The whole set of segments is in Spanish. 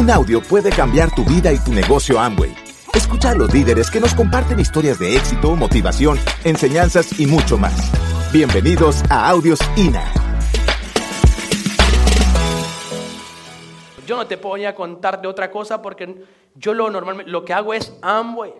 Un audio puede cambiar tu vida y tu negocio Amway. Escucha a los líderes que nos comparten historias de éxito, motivación, enseñanzas y mucho más. Bienvenidos a Audios INA. Yo no te voy a contar de otra cosa porque yo lo normalmente lo que hago es Amway.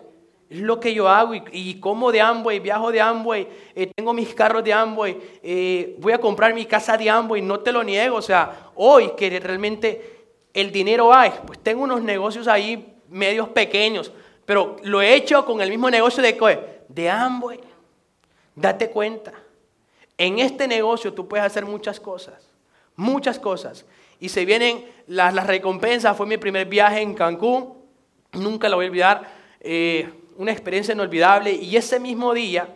Es lo que yo hago y, como de Amway, viajo de Amway, eh, tengo mis carros de Amway, eh, voy a comprar mi casa de Amway, no te lo niego. O sea, hoy que realmente el dinero hay, pues tengo unos negocios ahí medios pequeños, pero lo he hecho con el mismo negocio de, de Amway. Date cuenta, en este negocio tú puedes hacer muchas cosas, muchas cosas. Y se vienen las, las recompensas, fue mi primer viaje en Cancún, nunca lo voy a olvidar. Eh, una experiencia inolvidable. Y ese mismo día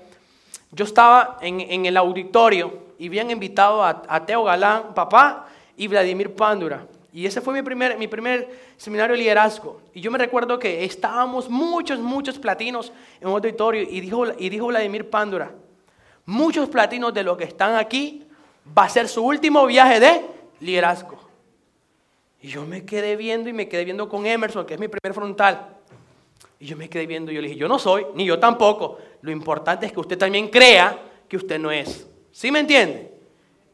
yo estaba en, el auditorio y habían invitado a, Teo Galán, papá, y Vladimir Pándura. Y ese fue mi primer, mi primer seminario de liderazgo. Y yo me recuerdo que estábamos muchos, muchos platinos en un auditorio y dijo, y dijo Vladimir Pándura, muchos platinos de los que están aquí va a ser su último viaje de liderazgo. Y yo me quedé viendo y me quedé viendo con Emerson, que es mi primer frontal. Y yo me quedé viendo y yo le dije, yo no soy, ni yo tampoco. Lo importante es que usted también crea que usted no es. ¿Sí me entiende?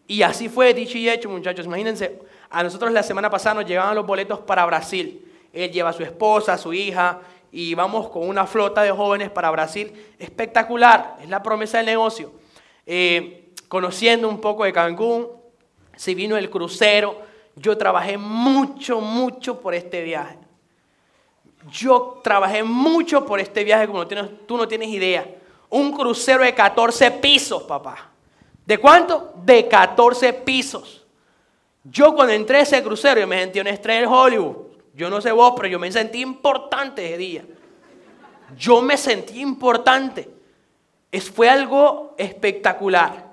Y así fue dicho y hecho, muchachos. Imagínense, a nosotros la semana pasada nos llegaban los boletos para Brasil. Él lleva a su esposa, a su hija, y vamos con una flota de jóvenes para Brasil. Espectacular, es la promesa del negocio. Eh, conociendo un poco de Cancún, si vino el crucero, yo trabajé mucho, mucho por este viaje. Yo trabajé mucho por este viaje como tú no tienes idea. Un crucero de 14 pisos, papá. ¿De cuánto? De 14 pisos. Yo cuando entré a ese crucero, yo me sentí una estrella de Hollywood. Yo no sé vos, pero yo me sentí importante ese día. Yo me sentí importante. Es, fue algo espectacular.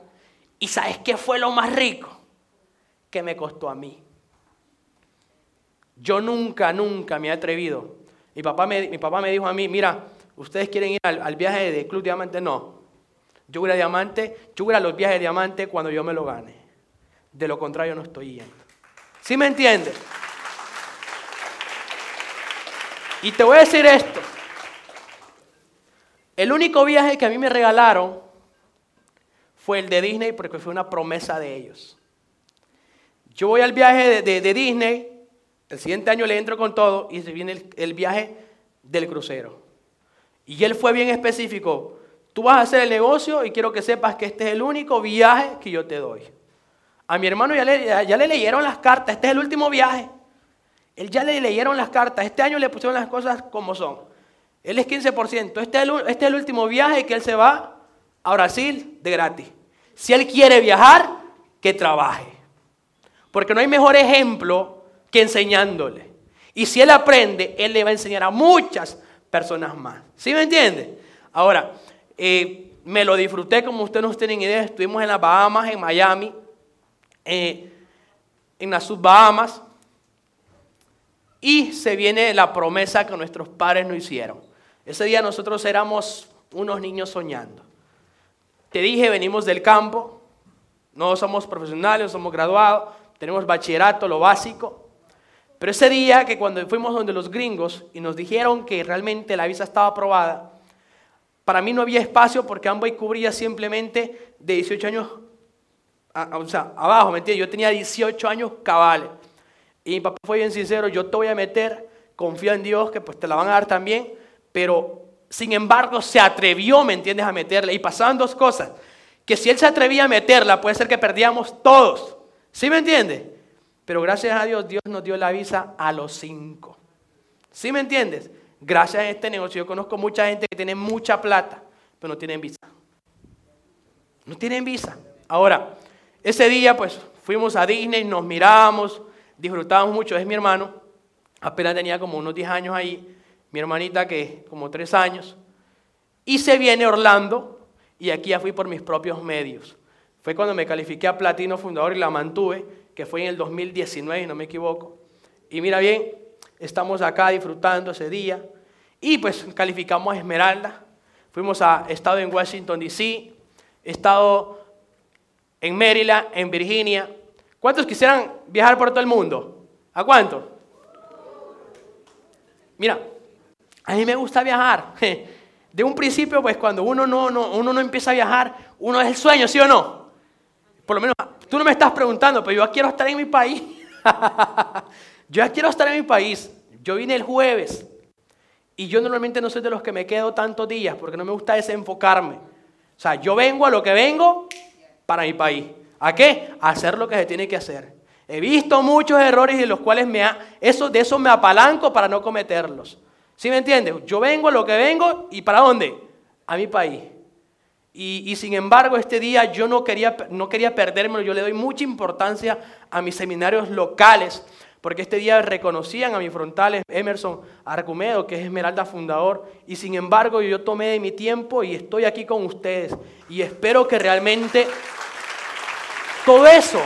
¿Y sabes qué fue lo más rico? Que me costó a mí. Yo nunca, nunca me he atrevido mi papá me, mi papá me dijo a mí, mira, ¿ustedes quieren ir al, viaje de Club Diamante? No. Yo voy a Diamante, yo voy a los viajes de Diamante cuando yo me lo gane. De lo contrario no estoy yendo. ¿Sí me entiendes? Y te voy a decir esto. El único viaje que a mí me regalaron fue el de Disney porque fue una promesa de ellos. Yo voy al viaje de Disney el siguiente año le entro con todo y se viene el, viaje del crucero. Y él fue bien específico. Tú vas a hacer el negocio y quiero que sepas que este es el único viaje que yo te doy. A mi hermano ya le, ya le leyeron las cartas. Este es el último viaje. Él ya le leyeron las cartas. Este año le pusieron las cosas como son. Él es 15%. Este es el, este es el último viaje que él se va a Brasil de gratis. Si él quiere viajar, que trabaje. Porque no hay mejor ejemplo que enseñándole. Y si él aprende, él le va a enseñar a muchas personas más. ¿Sí me entiende? Ahora, eh, me lo disfruté como ustedes no tienen idea. Estuvimos en las Bahamas, en Miami, eh, en las Sub-Bahamas. Y se viene la promesa que nuestros padres nos hicieron. Ese día nosotros éramos unos niños soñando. Te dije, venimos del campo, no somos profesionales, somos graduados, tenemos bachillerato, lo básico. Pero ese día que cuando fuimos donde los gringos y nos dijeron que realmente la visa estaba aprobada, para mí no había espacio porque Amway cubría simplemente de 18 años, o sea, abajo, ¿me entiendes? Yo tenía 18 años cabales. Y mi papá fue bien sincero, yo te voy a meter, confío en Dios que pues te la van a dar también, pero sin embargo se atrevió, ¿me entiendes?, a meterla. Y pasaban dos cosas, que si él se atrevía a meterla, puede ser que perdíamos todos. ¿Sí me entiendes? Pero gracias a Dios, Dios nos dio la visa a los cinco. ¿Sí me entiendes? Gracias a este negocio, yo conozco mucha gente que tiene mucha plata, pero no tienen visa. No tienen visa. Ahora, ese día pues fuimos a Disney, nos miramos, disfrutábamos mucho. Es mi hermano, apenas tenía como unos 10 años ahí, mi hermanita que como 3 años. Y se viene Orlando y aquí ya fui por mis propios medios. Fue cuando me califiqué a platino fundador y la mantuve que fue en el 2019, no me equivoco. Y mira bien, estamos acá disfrutando ese día. Y pues calificamos a Esmeralda. Fuimos a, estado en Washington, D.C., estado en Maryland, en Virginia. ¿Cuántos quisieran viajar por todo el mundo? ¿A cuántos? Mira, a mí me gusta viajar. De un principio, pues cuando uno no, no, uno no empieza a viajar, uno es el sueño, ¿sí o no? Por lo menos, tú no me estás preguntando, pero yo quiero estar en mi país. yo quiero estar en mi país. Yo vine el jueves y yo normalmente no soy de los que me quedo tantos días porque no me gusta desenfocarme. O sea, yo vengo a lo que vengo para mi país. ¿A qué? Hacer lo que se tiene que hacer. He visto muchos errores y de los cuales me eso, de eso me apalanco para no cometerlos. ¿Sí me entiendes? Yo vengo a lo que vengo y ¿para dónde? A mi país. Y, sin embargo, este día yo no quería, no quería perdérmelo. Yo le doy mucha importancia a mis seminarios locales porque este día reconocían a mis frontales Emerson Arcumedo, que es Esmeralda fundador, y sin embargo yo tomé de mi tiempo y estoy aquí con ustedes. Y espero que realmente todo eso,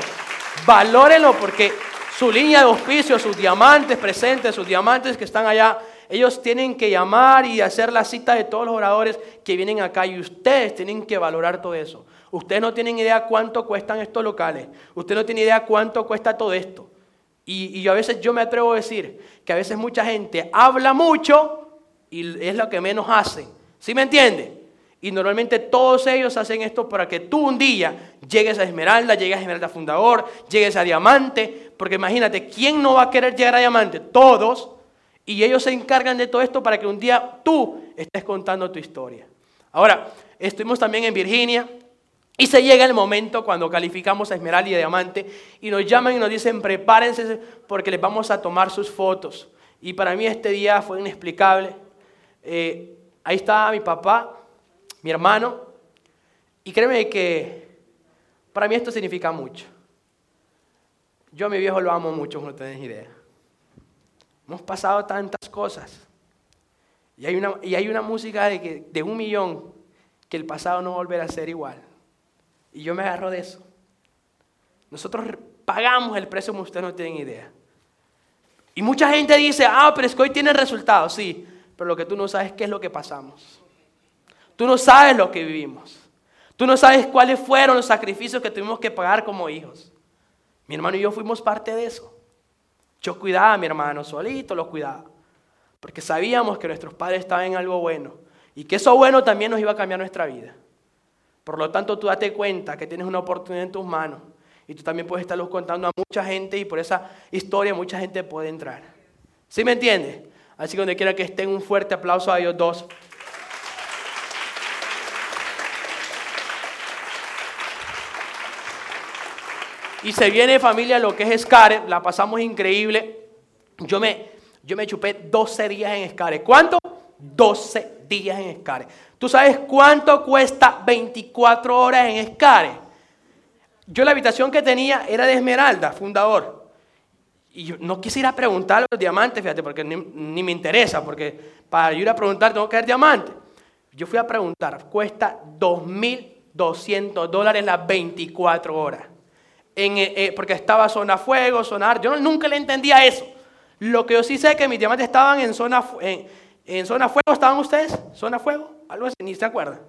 valórenlo, porque su línea de auspicio, sus diamantes presentes, sus diamantes que están allá, ellos tienen que llamar y hacer la cita de todos los oradores que vienen acá y ustedes tienen que valorar todo eso. Ustedes no tienen idea cuánto cuestan estos locales. Ustedes no tienen idea cuánto cuesta todo esto. Y, a veces yo me atrevo a decir que a veces mucha gente habla mucho y es lo que menos hace. ¿Sí me entiende? Y normalmente todos ellos hacen esto para que tú un día llegues a Esmeralda, llegues a Esmeralda Fundador, llegues a Diamante, porque imagínate, ¿quién no va a querer llegar a Diamante? Todos. Y ellos se encargan de todo esto para que un día tú estés contando tu historia. Ahora, estuvimos también en Virginia, y se llega el momento cuando calificamos a Esmeralda y a Diamante y nos llaman y nos dicen prepárense porque les vamos a tomar sus fotos. Y para mí este día fue inexplicable. Eh, ahí estaba mi papá, mi hermano, y créeme que para mí esto significa mucho. Yo a mi viejo lo amo mucho, no tenés idea. Hemos pasado tantas cosas. Y hay una, y hay una música de, que, de un millón que el pasado no volverá a ser igual. Y yo me agarro de eso. Nosotros pagamos el precio como ustedes no tienen idea. Y mucha gente dice, ah, pero es que hoy tiene resultados. Sí, pero lo que tú no sabes es qué es lo que pasamos. Tú no sabes lo que vivimos. Tú no sabes cuáles fueron los sacrificios que tuvimos que pagar como hijos. Mi hermano y yo fuimos parte de eso. Yo cuidaba a mi hermano, solito los cuidaba. Porque sabíamos que nuestros padres estaban en algo bueno. Y que eso bueno también nos iba a cambiar nuestra vida. Por lo tanto, tú date cuenta que tienes una oportunidad en tus manos y tú también puedes estarlos contando a mucha gente y por esa historia mucha gente puede entrar. ¿Sí me entiendes? Así que donde quiera que estén, un fuerte aplauso a ellos dos. Y se viene familia lo que es Escare, la pasamos increíble. Yo me, yo me chupé 12 días en Escare. ¿Cuánto? 12 días en Escare. ¿Tú sabes cuánto cuesta 24 horas en Escare? Yo la habitación que tenía era de Esmeralda, fundador. Y yo no quise ir a preguntar a los diamantes, fíjate, porque ni, me interesa, porque para ir a preguntar tengo que ver diamante. Yo fui a preguntar, cuesta 2.200 dólares las 24 horas. En, eh, eh, porque estaba zona fuego, zona Yo nunca le entendía eso. Lo que yo sí sé es que mis diamantes estaban en zona, en, en zona fuego, ¿estaban ustedes? ¿Zona fuego? Algo así, ni se acuerdan.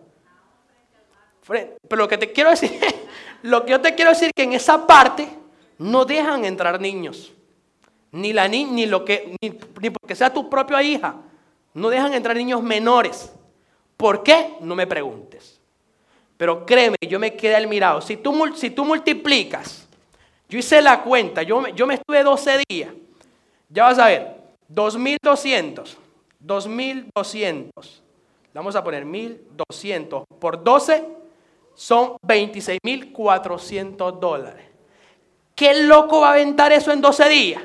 Pero lo que te quiero decir, lo que yo te quiero decir que en esa parte no dejan entrar niños. Ni la ni, ni lo que ni, porque sea tu propia hija. No dejan entrar niños menores. ¿Por qué? No me preguntes. Pero créeme, yo me quedé al mirado. Si tú, si tú multiplicas, yo hice la cuenta, yo, yo me estuve 12 días. Ya vas a ver, 2200, 2200 vamos a poner 1.200 por 12, son 26.400 dólares. ¿Qué loco va a aventar eso en 12 días?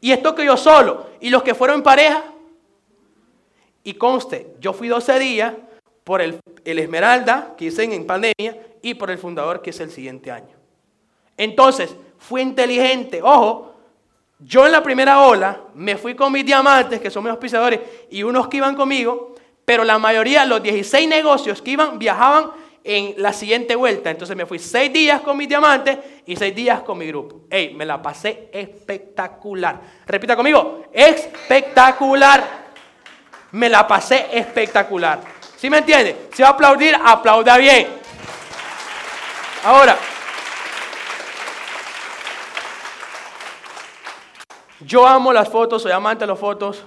Y esto que yo solo, y los que fueron en pareja. Y conste, yo fui 12 días por el, el Esmeralda, que hice en pandemia, y por el fundador, que es el siguiente año. Entonces, fui inteligente. Ojo, yo en la primera ola me fui con mis diamantes, que son mis auspiciadores, y unos que iban conmigo, pero la mayoría, los 16 negocios que iban, viajaban en la siguiente vuelta. Entonces me fui seis días con mis diamantes y seis días con mi grupo. Ey, me la pasé espectacular. Repita conmigo, espectacular. Me la pasé espectacular. ¿Sí me entiende? Si va a aplaudir, aplauda bien. Ahora, Yo amo las fotos, soy amante de las fotos.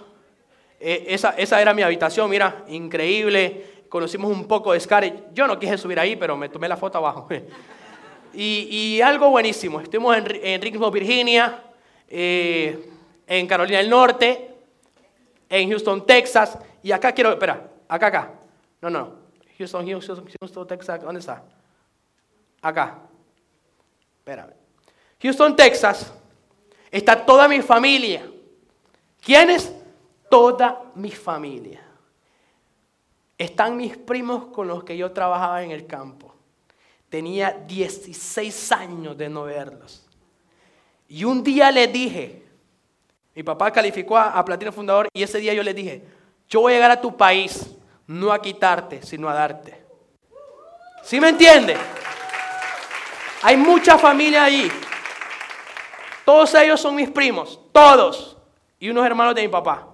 Eh, esa, esa era mi habitación, mira, increíble. Conocimos un poco de Scar. Yo no quise subir ahí, pero me tomé la foto abajo. y, y, algo buenísimo. Estuvimos en, en Richmond, Virginia, eh, en Carolina del Norte, en Houston, Texas. Y acá quiero, espera, acá, acá. No, no. Houston, Houston, Houston, Texas. ¿Dónde está? Acá. Espera. Houston, Texas. Está toda mi familia. ¿Quiénes? Toda mi familia. Están mis primos con los que yo trabajaba en el campo. Tenía 16 años de no verlos. Y un día le dije, mi papá calificó a, Platino Fundador y ese día yo le dije, yo voy a llegar a tu país, no a quitarte, sino a darte. ¿Sí me entiende? Hay mucha familia allí. Todos ellos son mis primos, todos. Y unos hermanos de mi papá.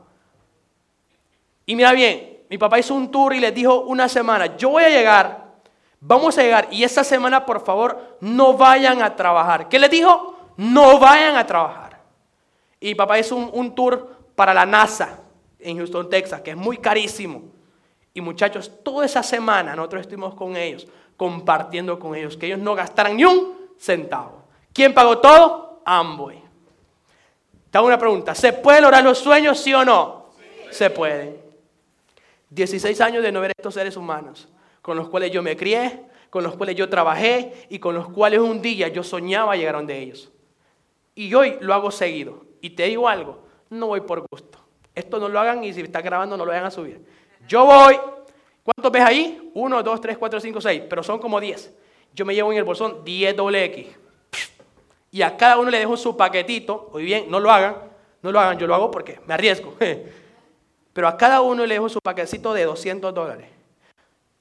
Y mira bien, mi papá hizo un tour y les dijo una semana, yo voy a llegar, vamos a llegar y esa semana por favor no vayan a trabajar. ¿Qué les dijo? No vayan a trabajar. Y mi papá hizo un, un tour para la NASA en Houston, Texas, que es muy carísimo. Y muchachos, toda esa semana nosotros estuvimos con ellos, compartiendo con ellos, que ellos no gastaran ni un centavo. ¿Quién pagó todo? Amboy. Te hago una pregunta, ¿se pueden lograr los sueños, sí o no? Se pueden. 16 años de no ver estos seres humanos, con los cuales yo me crié, con los cuales yo trabajé y con los cuales un día yo soñaba llegar a donde ellos. Y hoy lo hago seguido. Y te digo algo, no voy por gusto. Esto no lo hagan y si está grabando no lo vayan a subir. Yo voy, ¿cuántos ves ahí? Uno, dos, tres, cuatro, cinco, seis, pero son como diez. Yo me llevo en el bolsón 10 doble X. Y a cada uno le dejo su paquetito. Muy bien, no lo hagan, no lo hagan, yo lo hago porque me arriesgo. Pero a cada uno le dejo su paquetito de 200 dólares.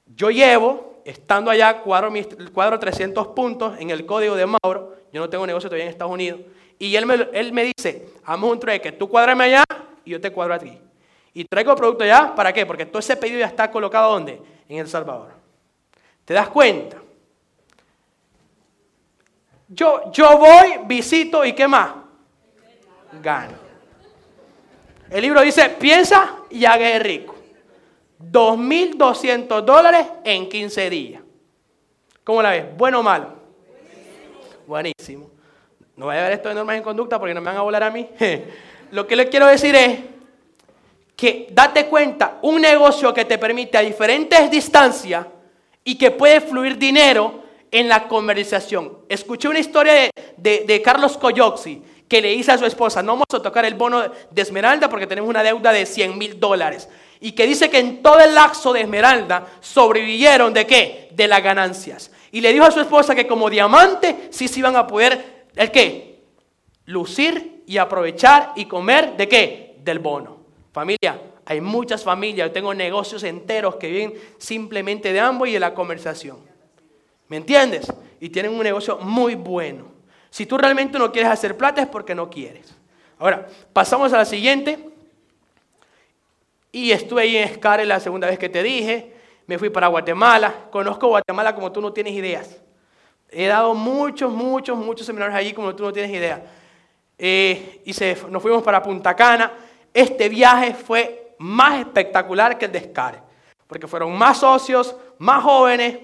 Yo llevo, estando allá, cuadro, cuadro 300 puntos en el código de Mauro. Yo no tengo negocio todavía en Estados Unidos. Y él me, él me dice, hagamos un trueque, tú cuadrame allá y yo te cuadro a ti. Y traigo el producto allá, ¿para qué? Porque todo ese pedido ya está colocado ¿dónde? En El Salvador. ¿Te das cuenta? Yo, yo voy, visito y ¿qué más? Gano. El libro dice, piensa y haga rico. 2.200 dólares en 15 días. ¿Cómo la ves? ¿Bueno o malo? Buenísimo. No voy a ver esto de normas en conducta porque no me van a volar a mí. Lo que les quiero decir es que date cuenta, un negocio que te permite a diferentes distancias y que puede fluir dinero en la conversación. Escuché una historia de, de Carlos Coyoxi que le dice a su esposa, no vamos a tocar el bono de Esmeralda porque tenemos una deuda de 100 mil dólares. Y que dice que en todo el lapso de Esmeralda sobrevivieron de qué? De las ganancias. Y le dijo a su esposa que como diamante sí se iban a poder, ¿el qué? Lucir y aprovechar y comer de qué? Del bono. Familia, hay muchas familias, yo tengo negocios enteros que viven simplemente de ambos y de la conversación. ¿Me entiendes? Y tienen un negocio muy bueno. Si tú realmente no quieres hacer plata es porque no quieres. Ahora, pasamos a la siguiente. Y estuve ahí en Escare la segunda vez que te dije. Me fui para Guatemala. Conozco Guatemala como tú no tienes ideas. He dado muchos, muchos, muchos seminarios allí como tú no tienes idea. Eh, y nos fuimos para Punta Cana. Este viaje fue más espectacular que el de Escare. Porque fueron más socios, más jóvenes,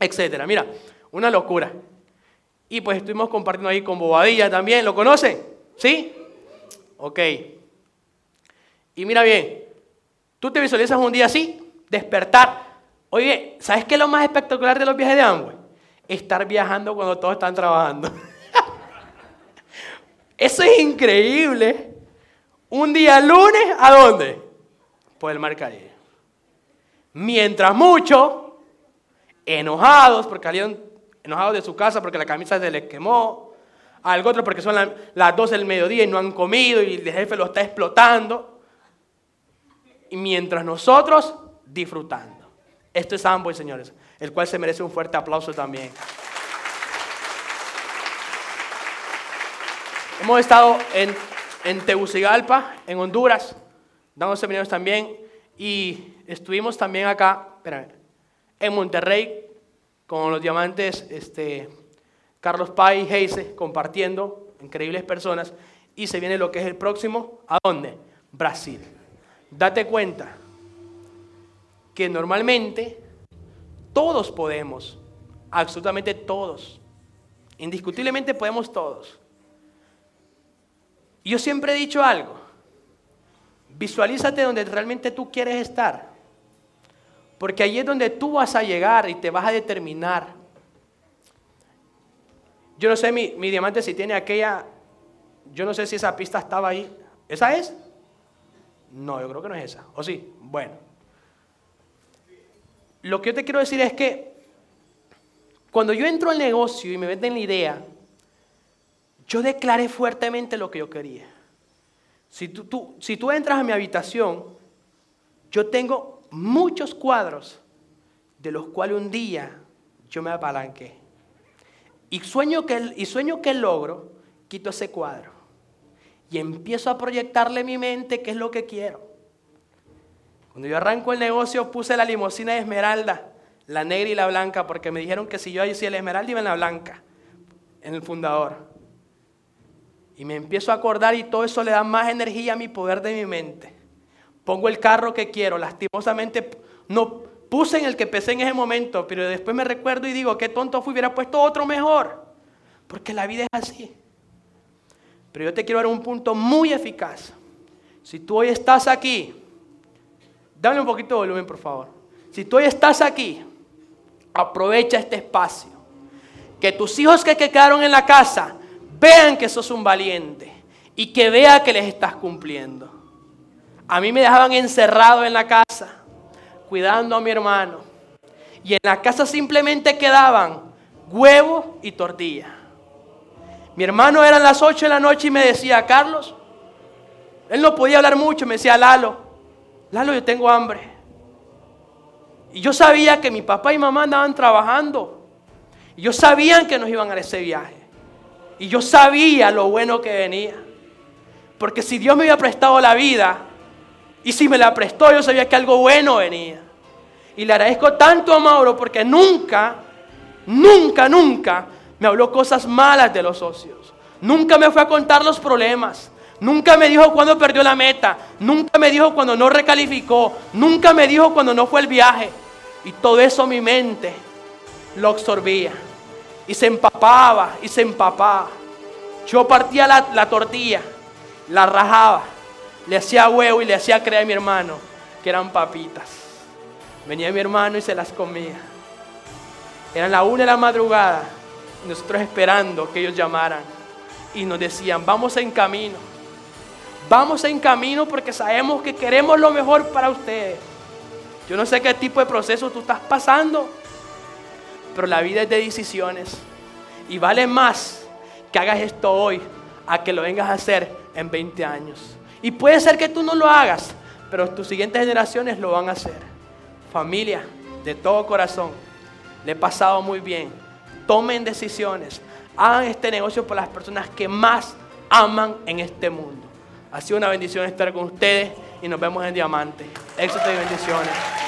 etc. Mira, una locura. Y pues estuvimos compartiendo ahí con Bobadilla también. ¿Lo conocen? ¿Sí? Ok. Y mira bien, tú te visualizas un día así, despertar. Oye, ¿sabes qué es lo más espectacular de los viajes de Amway? Estar viajando cuando todos están trabajando. Eso es increíble. Un día lunes, ¿a dónde? Por el Mar Caribe. Mientras muchos, enojados porque salieron enojados de su casa porque la camisa se les quemó, algo otro porque son las 12 del mediodía y no han comido y el jefe lo está explotando. Y mientras nosotros disfrutando. Esto es Amboy, señores, el cual se merece un fuerte aplauso también. Hemos estado en, en Tegucigalpa, en Honduras, dando seminarios también, y estuvimos también acá, espérame, en Monterrey, con los diamantes este, Carlos Pai y Heise compartiendo, increíbles personas. y se viene lo que es el próximo. ¿A dónde? Brasil. Date cuenta que normalmente todos podemos, absolutamente todos, indiscutiblemente podemos todos. Yo siempre he dicho algo, visualízate donde realmente tú quieres estar, porque ahí es donde tú vas a llegar y te vas a determinar. Yo no sé, mi, mi diamante, si tiene aquella yo no sé si esa pista estaba ahí. ¿Esa es? No, yo creo que no es esa. ¿O sí? Bueno. Lo que yo te quiero decir es que cuando yo entro al negocio y me venden la idea, yo declaré fuertemente lo que yo quería. Si tú, si tú entras a mi habitación, yo tengo muchos cuadros de los cuales un día yo me apalanqué. Y sueño que, y sueño que logro, quito ese cuadro y empiezo a proyectarle mi mente qué es lo que quiero. Cuando yo arranco el negocio puse la limosina de esmeralda, la negra y la blanca, porque me dijeron que si yo hacía la esmeralda iba en la blanca, en el fundador. Y me empiezo a acordar y todo eso le da más energía a mi poder de mi mente. Pongo el carro que quiero, lastimosamente no puse en el que pesé en ese momento, pero después me recuerdo y digo, qué tonto fui, hubiera puesto otro mejor, porque la vida es así. Pero yo te quiero dar un punto muy eficaz. Si tú hoy estás aquí, dame un poquito de volumen, por favor. Si tú hoy estás aquí, aprovecha este espacio. Que tus hijos que, quedaron en la casa vean que sos un valiente y que vea que les estás cumpliendo. A mí me dejaban encerrado en la casa, cuidando a mi hermano. Y en la casa simplemente quedaban huevo y tortilla. Mi hermano eran las 8 de la noche y me decía, Carlos, él no podía hablar mucho, me decía, Lalo, Lalo, yo tengo hambre. Y yo sabía que mi papá y mamá andaban trabajando. Y yo sabían que nos iban a ese viaje. Y yo sabía lo bueno que venía. Porque si Dios me había prestado la vida, y si me la prestó, yo sabía que algo bueno venía. Y le agradezco tanto a Mauro porque nunca, nunca, nunca me habló cosas malas de los socios. Nunca me fue a contar los problemas. Nunca me dijo cuando perdió la meta. Nunca me dijo cuando no recalificó. Nunca me dijo cuando no fue el viaje. Y todo eso mi mente lo absorbía. Y se empapaba y se empapaba. Yo partía la, la tortilla, la rajaba, le hacía huevo y le hacía creer a mi hermano que eran papitas. Venía mi hermano y se las comía. Eran la una de la madrugada nosotros esperando que ellos llamaran y nos decían, vamos en camino, vamos en camino porque sabemos que queremos lo mejor para ustedes. Yo no sé qué tipo de proceso tú estás pasando, pero la vida es de decisiones y vale más que hagas esto hoy a que lo vengas a hacer en 20 años. Y puede ser que tú no lo hagas, pero tus siguientes generaciones lo van a hacer. Familia, de todo corazón, le he pasado muy bien tomen decisiones, hagan este negocio por las personas que más aman en este mundo. Ha sido una bendición estar con ustedes y nos vemos en Diamante. Éxito y bendiciones.